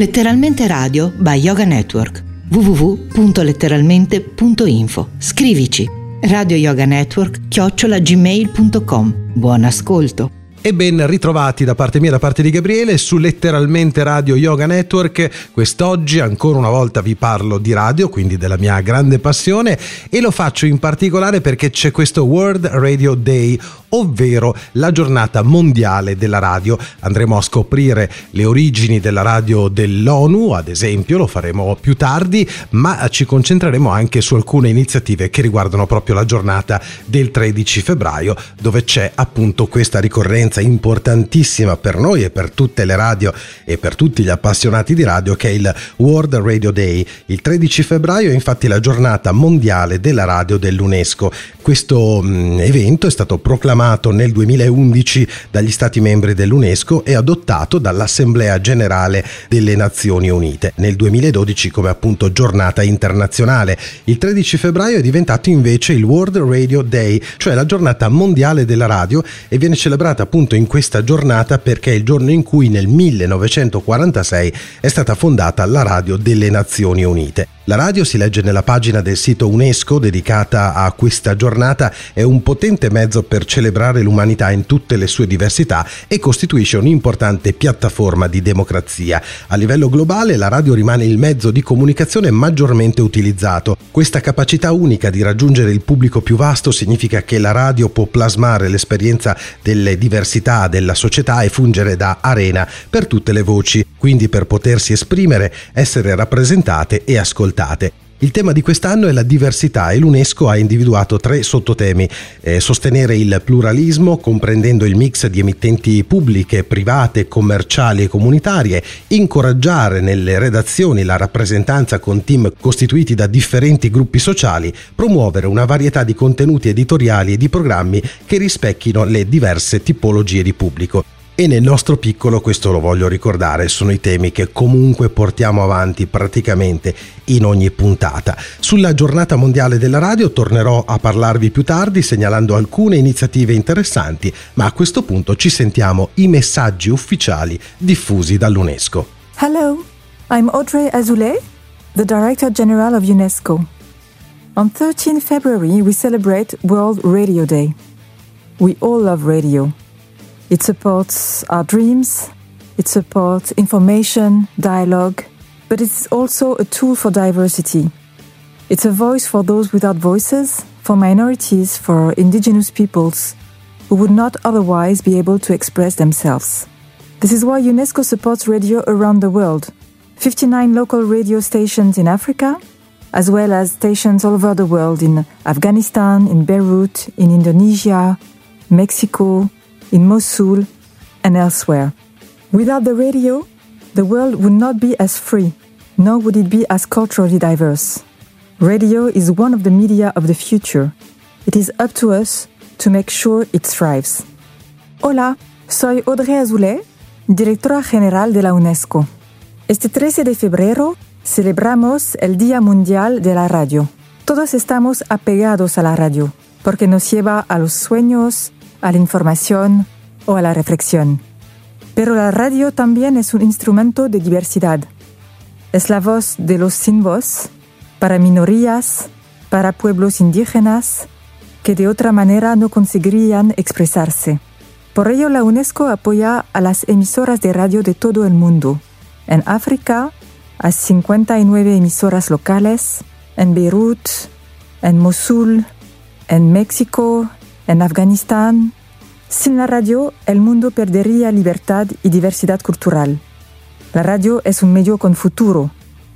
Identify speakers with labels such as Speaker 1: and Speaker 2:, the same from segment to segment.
Speaker 1: Letteralmente Radio by Yoga Network www.letteralmente.info. Scrivici Radio Yoga Network chiocciolagmail.com. Buon ascolto.
Speaker 2: E ben ritrovati da parte mia e da parte di Gabriele su letteralmente Radio Yoga Network. Quest'oggi ancora una volta vi parlo di radio, quindi della mia grande passione e lo faccio in particolare perché c'è questo World Radio Day, ovvero la giornata mondiale della radio. Andremo a scoprire le origini della radio dell'ONU, ad esempio, lo faremo più tardi, ma ci concentreremo anche su alcune iniziative che riguardano proprio la giornata del 13 febbraio, dove c'è appunto questa ricorrenza importantissima per noi e per tutte le radio e per tutti gli appassionati di radio che è il World Radio Day. Il 13 febbraio è infatti la giornata mondiale della radio dell'UNESCO. Questo mh, evento è stato proclamato nel 2011 dagli Stati membri dell'UNESCO e adottato dall'Assemblea Generale delle Nazioni Unite nel 2012 come appunto giornata internazionale. Il 13 febbraio è diventato invece il World Radio Day, cioè la giornata mondiale della radio e viene celebrata appunto in questa giornata perché è il giorno in cui nel 1946 è stata fondata la Radio delle Nazioni Unite. La radio, si legge nella pagina del sito UNESCO dedicata a questa giornata, è un potente mezzo per celebrare l'umanità in tutte le sue diversità e costituisce un'importante piattaforma di democrazia. A livello globale la radio rimane il mezzo di comunicazione maggiormente utilizzato. Questa capacità unica di raggiungere il pubblico più vasto significa che la radio può plasmare l'esperienza delle diversità della società e fungere da arena per tutte le voci, quindi per potersi esprimere, essere rappresentate e ascoltate puntate. Il tema di quest'anno è la diversità e l'UNESCO ha individuato tre sottotemi. Eh, sostenere il pluralismo, comprendendo il mix di emittenti pubbliche, private, commerciali e comunitarie, incoraggiare nelle redazioni la rappresentanza con team costituiti da differenti gruppi sociali, promuovere una varietà di contenuti editoriali e di programmi che rispecchino le diverse tipologie di pubblico. E nel nostro piccolo, questo lo voglio ricordare, sono i temi che comunque portiamo avanti praticamente in ogni puntata. Sulla giornata mondiale della radio tornerò a parlarvi più tardi segnalando alcune iniziative interessanti, ma a questo punto ci sentiamo i messaggi ufficiali diffusi dall'UNESCO.
Speaker 3: Hello, I'm Audrey Azoulay, the Director General of UNESCO. On 13 February we celebrate World Radio Day. We all love radio. It supports our dreams, it supports information, dialogue, but it's also a tool for diversity. It's a voice for those without voices, for minorities, for indigenous peoples who would not otherwise be able to express themselves. This is why UNESCO supports radio around the world 59 local radio stations in Africa, as well as stations all over the world in Afghanistan, in Beirut, in Indonesia, Mexico, in Mosul, and elsewhere. Without the radio, the world would not be as free, nor would it be as culturally diverse. Radio is one of the media of the future. It is up to us to make sure it thrives. Hola, soy Audrey Azoulay, directora general de la UNESCO. Este 13 de febrero celebramos el Día Mundial de la Radio. Todos estamos apegados a la radio, porque nos lleva a los sueños, a la información o a la reflexión. Pero la radio también es un instrumento de diversidad. Es la voz de los sin voz, para minorías, para pueblos indígenas, que de otra manera no conseguirían expresarse. Por ello la UNESCO apoya a las emisoras de radio de todo el mundo. En África, a 59 emisoras locales, en Beirut, en Mosul, en México, en Afganistán. Sin la radio, el mundo perdería libertad y diversidad cultural. La radio es un medio con futuro.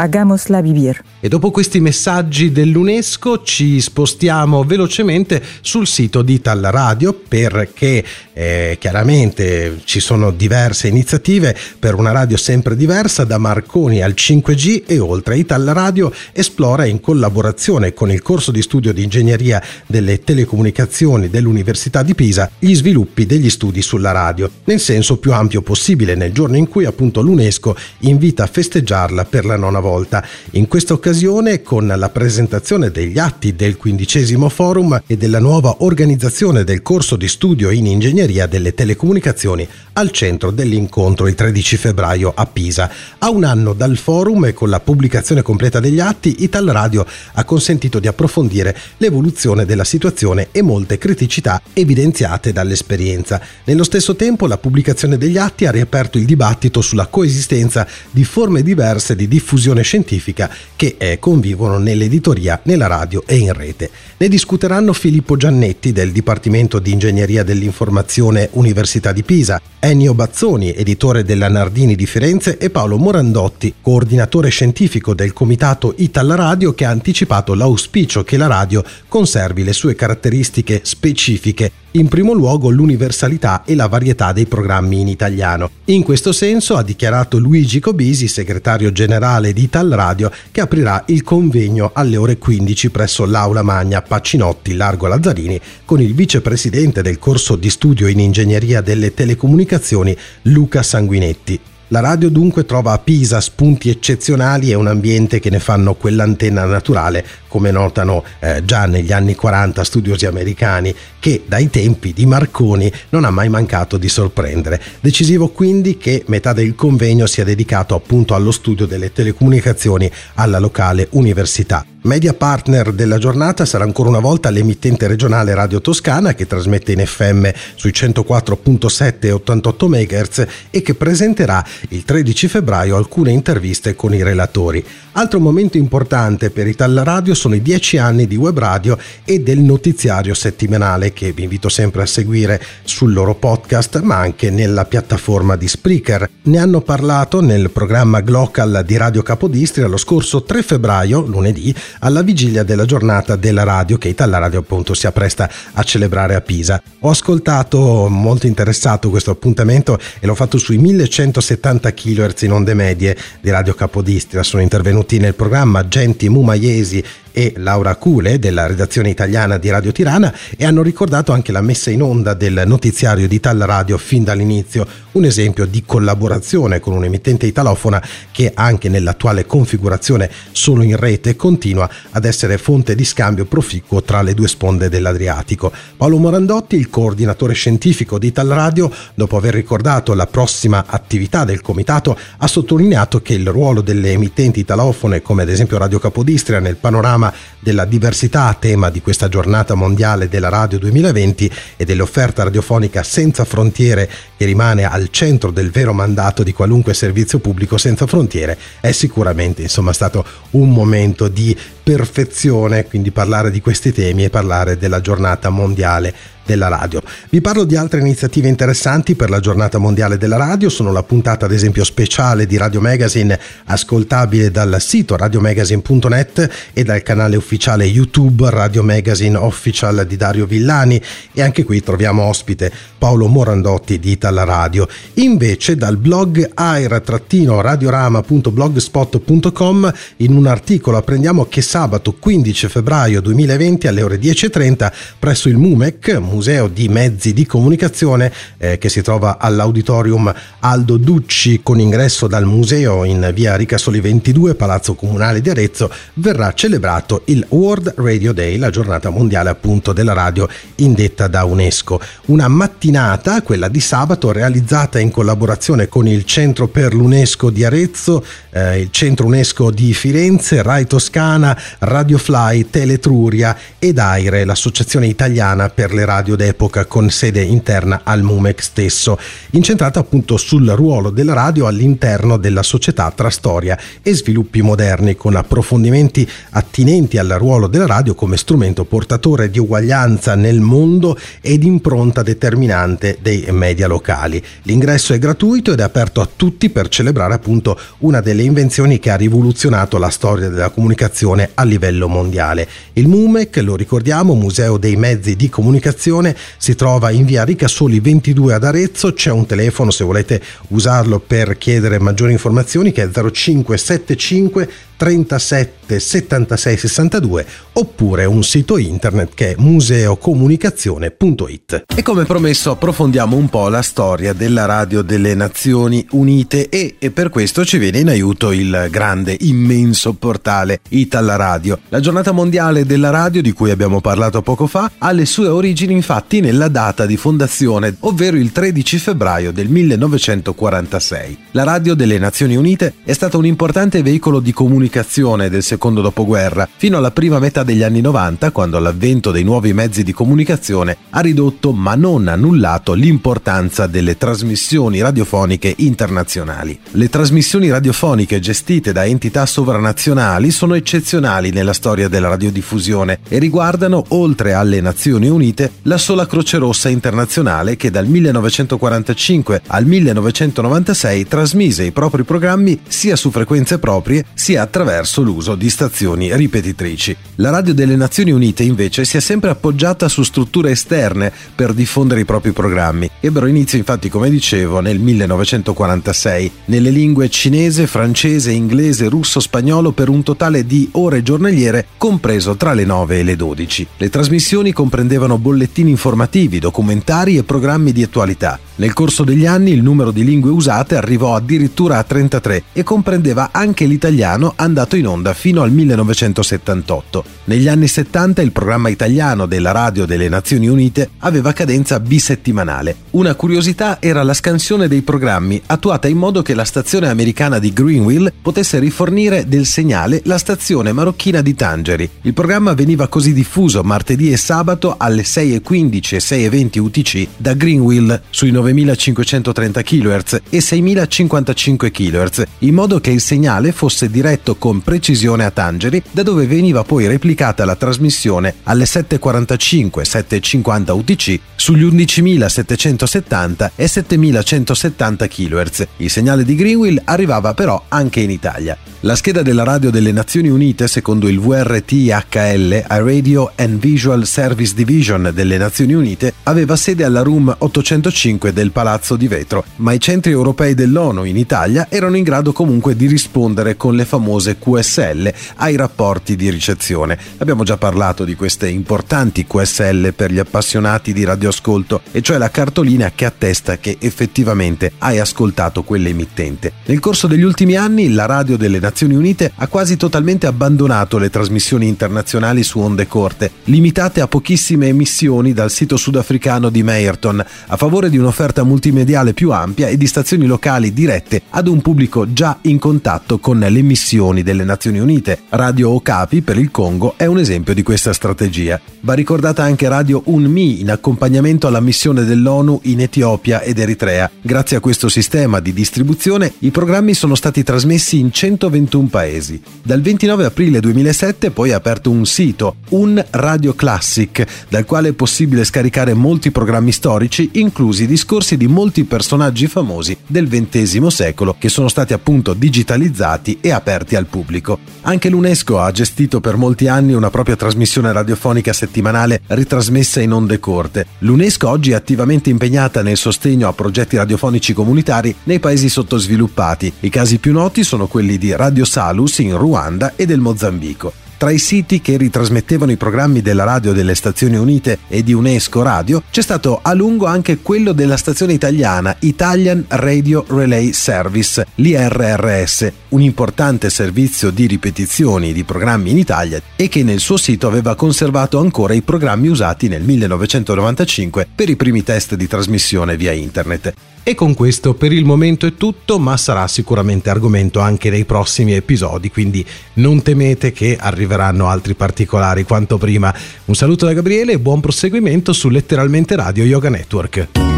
Speaker 3: Hagámosla vivir.
Speaker 2: E dopo questi messaggi dell'UNESCO ci spostiamo velocemente sul sito di Ital Radio perché eh, chiaramente ci sono diverse iniziative per una radio sempre diversa da Marconi al 5G e oltre. Ital Radio esplora in collaborazione con il corso di studio di ingegneria delle telecomunicazioni dell'Università di Pisa gli sviluppi degli studi sulla radio nel senso più ampio possibile nel giorno in cui appunto l'UNESCO invita a festeggiarla per la nona volta volta. In questa occasione, con la presentazione degli atti del quindicesimo forum e della nuova organizzazione del corso di studio in ingegneria delle telecomunicazioni al centro dell'incontro il 13 febbraio a Pisa. A un anno dal forum e con la pubblicazione completa degli atti, Ital Radio ha consentito di approfondire l'evoluzione della situazione e molte criticità evidenziate dall'esperienza. Nello stesso tempo la pubblicazione degli atti ha riaperto il dibattito sulla coesistenza di forme diverse di diffusione scientifica che eh, convivono nell'editoria, nella radio e in rete. Ne discuteranno Filippo Giannetti del Dipartimento di Ingegneria dell'Informazione Università di Pisa, Ennio Bazzoni, editore della Nardini di Firenze e Paolo Morandotti, coordinatore scientifico del comitato Ital Radio che ha anticipato l'auspicio che la radio conservi le sue caratteristiche specifiche in primo luogo l'universalità e la varietà dei programmi in italiano. In questo senso ha dichiarato Luigi Cobisi, segretario generale di Ital Radio, che aprirà il convegno alle ore 15 presso l'Aula Magna Pacinotti Largo Lazzarini con il vicepresidente del corso di studio in ingegneria delle telecomunicazioni Luca Sanguinetti. La radio dunque trova a Pisa spunti eccezionali e un ambiente che ne fanno quell'antenna naturale, come notano eh, già negli anni 40 studiosi americani, che dai tempi di Marconi non ha mai mancato di sorprendere. Decisivo quindi che metà del convegno sia dedicato appunto allo studio delle telecomunicazioni alla locale università. Media partner della giornata sarà ancora una volta l'emittente regionale Radio Toscana che trasmette in FM sui 104.7 e 88 MHz e che presenterà il 13 febbraio alcune interviste con i relatori. Altro momento importante per Italia Radio sono i 10 anni di web radio e del notiziario settimanale che vi invito sempre a seguire sul loro podcast ma anche nella piattaforma di Spreaker. Ne hanno parlato nel programma Glocal di Radio Capodistria lo scorso 3 febbraio, lunedì, alla vigilia della giornata della radio che Italia Radio appunto si appresta a celebrare a Pisa. Ho ascoltato molto interessato questo appuntamento e l'ho fatto sui 1170 kHz in onde medie di Radio Capodistria. Sono intervenuti nel programma Genti Mumaiesi e Laura Cule della redazione italiana di Radio Tirana e hanno ricordato anche la messa in onda del notiziario di Tal Radio fin dall'inizio, un esempio di collaborazione con un'emittente italofona che anche nell'attuale configurazione solo in rete continua ad essere fonte di scambio proficuo tra le due sponde dell'Adriatico. Paolo Morandotti, il coordinatore scientifico di Tal Radio, dopo aver ricordato la prossima attività del comitato, ha sottolineato che il ruolo delle emittenti italofone come ad esempio Radio Capodistria nel panorama della diversità a tema di questa giornata mondiale della radio 2020 e dell'offerta radiofonica senza frontiere che rimane al centro del vero mandato di qualunque servizio pubblico senza frontiere è sicuramente insomma stato un momento di perfezione quindi parlare di questi temi e parlare della giornata mondiale della radio. Vi parlo di altre iniziative interessanti per la giornata mondiale della radio, sono la puntata ad esempio speciale di Radio Magazine ascoltabile dal sito radiomagazine.net e dal canale ufficiale YouTube Radio Magazine Official di Dario Villani e anche qui troviamo ospite Paolo Morandotti di Itala Radio. Invece dal blog air-radiorama.blogspot.com in un articolo apprendiamo che sabato 15 febbraio 2020 alle ore 10.30 presso il MUMEC, museo di mezzi di comunicazione eh, che si trova all'auditorium Aldo Ducci con ingresso dal museo in via Ricasoli 22, Palazzo Comunale di Arezzo, verrà celebrato il World Radio Day, la giornata mondiale appunto della radio indetta da UNESCO. Una mattinata, quella di sabato, realizzata in collaborazione con il Centro per l'UNESCO di Arezzo, eh, il Centro UNESCO di Firenze, Rai Toscana, Radio Fly, Teletruria ed Aire, l'associazione italiana per le radio radio d'epoca con sede interna al MUMEC stesso, incentrata appunto sul ruolo della radio all'interno della società tra storia e sviluppi moderni, con approfondimenti attinenti al ruolo della radio come strumento portatore di uguaglianza nel mondo ed impronta determinante dei media locali. L'ingresso è gratuito ed è aperto a tutti per celebrare appunto una delle invenzioni che ha rivoluzionato la storia della comunicazione a livello mondiale. Il MUMEC, lo ricordiamo, Museo dei Mezzi di Comunicazione, si trova in via Ricasoli 22 ad Arezzo, c'è un telefono se volete usarlo per chiedere maggiori informazioni che è 0575 37 76 62 oppure un sito internet che è museocomunicazione.it. E come promesso approfondiamo un po' la storia della radio delle Nazioni Unite e, e per questo ci viene in aiuto il grande, immenso portale Itala Radio. La giornata mondiale della radio di cui abbiamo parlato poco fa ha le sue origini infatti nella data di fondazione, ovvero il 13 febbraio del 1946. La radio delle Nazioni Unite è stata un importante veicolo di comunicazione comunicazione del secondo dopoguerra fino alla prima metà degli anni 90 quando l'avvento dei nuovi mezzi di comunicazione ha ridotto ma non annullato l'importanza delle trasmissioni radiofoniche internazionali. Le trasmissioni radiofoniche gestite da entità sovranazionali sono eccezionali nella storia della radiodiffusione e riguardano, oltre alle Nazioni Unite, la sola Croce Rossa internazionale che dal 1945 al 1996 trasmise i propri programmi sia su frequenze proprie sia attraverso attraverso l'uso di stazioni ripetitrici. La radio delle Nazioni Unite invece si è sempre appoggiata su strutture esterne per diffondere i propri programmi. Ebbero inizio infatti, come dicevo, nel 1946 nelle lingue cinese, francese, inglese, russo, spagnolo per un totale di ore giornaliere compreso tra le 9 e le 12. Le trasmissioni comprendevano bollettini informativi, documentari e programmi di attualità. Nel corso degli anni il numero di lingue usate arrivò addirittura a 33 e comprendeva anche l'italiano andato in onda fino al 1978. Negli anni 70 il programma italiano della radio delle Nazioni Unite aveva cadenza bisettimanale. Una curiosità era la scansione dei programmi attuata in modo che la stazione americana di Greenville potesse rifornire del segnale la stazione marocchina di Tangeri. Il programma veniva così diffuso martedì e sabato alle 6.15 e 6.20 UTC da Greenville sui 9 9530 kHz e 6055 kHz, in modo che il segnale fosse diretto con precisione a Tangeri, da dove veniva poi replicata la trasmissione alle 745-750 UTC sugli 11770 e 7170 kHz. Il segnale di Greenwill arrivava però anche in Italia. La scheda della radio delle Nazioni Unite, secondo il VRTHL, Radio and Visual Service Division delle Nazioni Unite, aveva sede alla Room 805 del Palazzo di Vetro, ma i centri europei dell'ONU in Italia erano in grado comunque di rispondere con le famose QSL ai rapporti di ricezione. Abbiamo già parlato di queste importanti QSL per gli appassionati di radioascolto, e cioè la cartolina che attesta che effettivamente hai ascoltato quell'emittente. Nel corso degli ultimi anni la radio delle Nazioni Unite ha quasi totalmente abbandonato le trasmissioni internazionali su onde corte, limitate a pochissime emissioni dal sito sudafricano di Meyerton, a favore di un'offerta multimediale più ampia e di stazioni locali dirette ad un pubblico già in contatto con le missioni delle Nazioni Unite. Radio Okapi per il Congo è un esempio di questa strategia. Va ricordata anche Radio UNMI in accompagnamento alla missione dell'ONU in Etiopia ed Eritrea. Grazie a questo sistema di distribuzione i programmi sono stati trasmessi in 121 paesi. Dal 29 aprile 2007 poi è aperto un sito, un Radio Classic, dal quale è possibile scaricare molti programmi storici, inclusi discorsi discorsi di molti personaggi famosi del XX secolo che sono stati appunto digitalizzati e aperti al pubblico. Anche l'UNESCO ha gestito per molti anni una propria trasmissione radiofonica settimanale ritrasmessa in onde corte. L'UNESCO oggi è attivamente impegnata nel sostegno a progetti radiofonici comunitari nei paesi sottosviluppati. I casi più noti sono quelli di Radio Salus in Ruanda e del Mozambico. Tra i siti che ritrasmettevano i programmi della radio delle Stazioni Unite e di UNESCO Radio c'è stato a lungo anche quello della stazione italiana Italian Radio Relay Service, l'IRRS, un importante servizio di ripetizioni di programmi in Italia e che nel suo sito aveva conservato ancora i programmi usati nel 1995 per i primi test di trasmissione via internet.
Speaker 4: E con questo per il momento è tutto, ma sarà sicuramente argomento anche nei prossimi episodi, quindi non temete che arriveranno altri particolari quanto prima. Un saluto da Gabriele e buon proseguimento su Letteralmente Radio Yoga Network.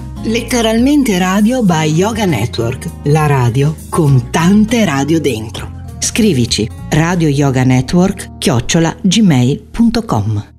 Speaker 1: Letteralmente radio by Yoga Network, la radio con tante radio dentro. Scrivici radio yoga network chiocciola gmail.com